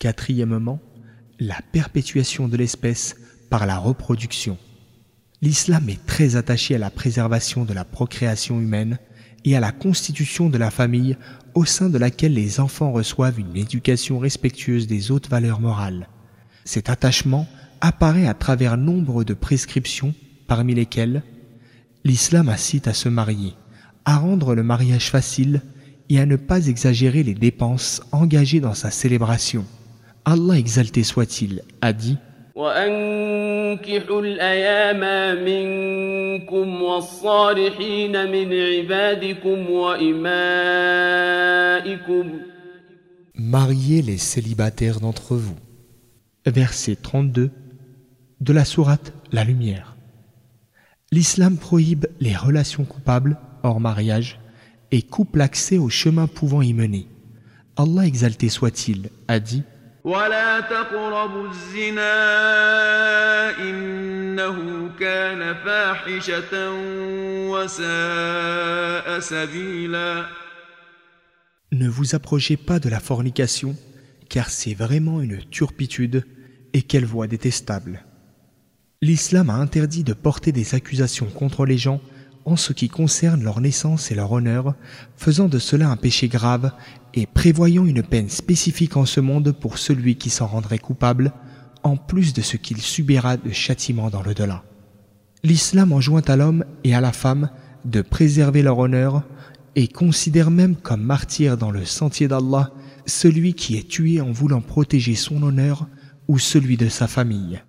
Quatrièmement, la perpétuation de l'espèce par la reproduction. L'islam est très attaché à la préservation de la procréation humaine et à la constitution de la famille au sein de laquelle les enfants reçoivent une éducation respectueuse des hautes valeurs morales. Cet attachement apparaît à travers nombre de prescriptions, parmi lesquelles l'islam incite à se marier, à rendre le mariage facile et à ne pas exagérer les dépenses engagées dans sa célébration. Allah exalté soit-il a dit Mariez les célibataires d'entre vous. Verset 32 de la sourate La Lumière. L'islam prohibe les relations coupables hors mariage et coupe l'accès au chemin pouvant y mener. Allah exalté soit-il a dit ne vous approchez pas de la fornication, car c'est vraiment une turpitude et quelle voie détestable. L'islam a interdit de porter des accusations contre les gens en ce qui concerne leur naissance et leur honneur, faisant de cela un péché grave et prévoyant une peine spécifique en ce monde pour celui qui s'en rendrait coupable, en plus de ce qu'il subira de châtiment dans le delà. L'islam enjoint à l'homme et à la femme de préserver leur honneur et considère même comme martyr dans le sentier d'Allah celui qui est tué en voulant protéger son honneur ou celui de sa famille.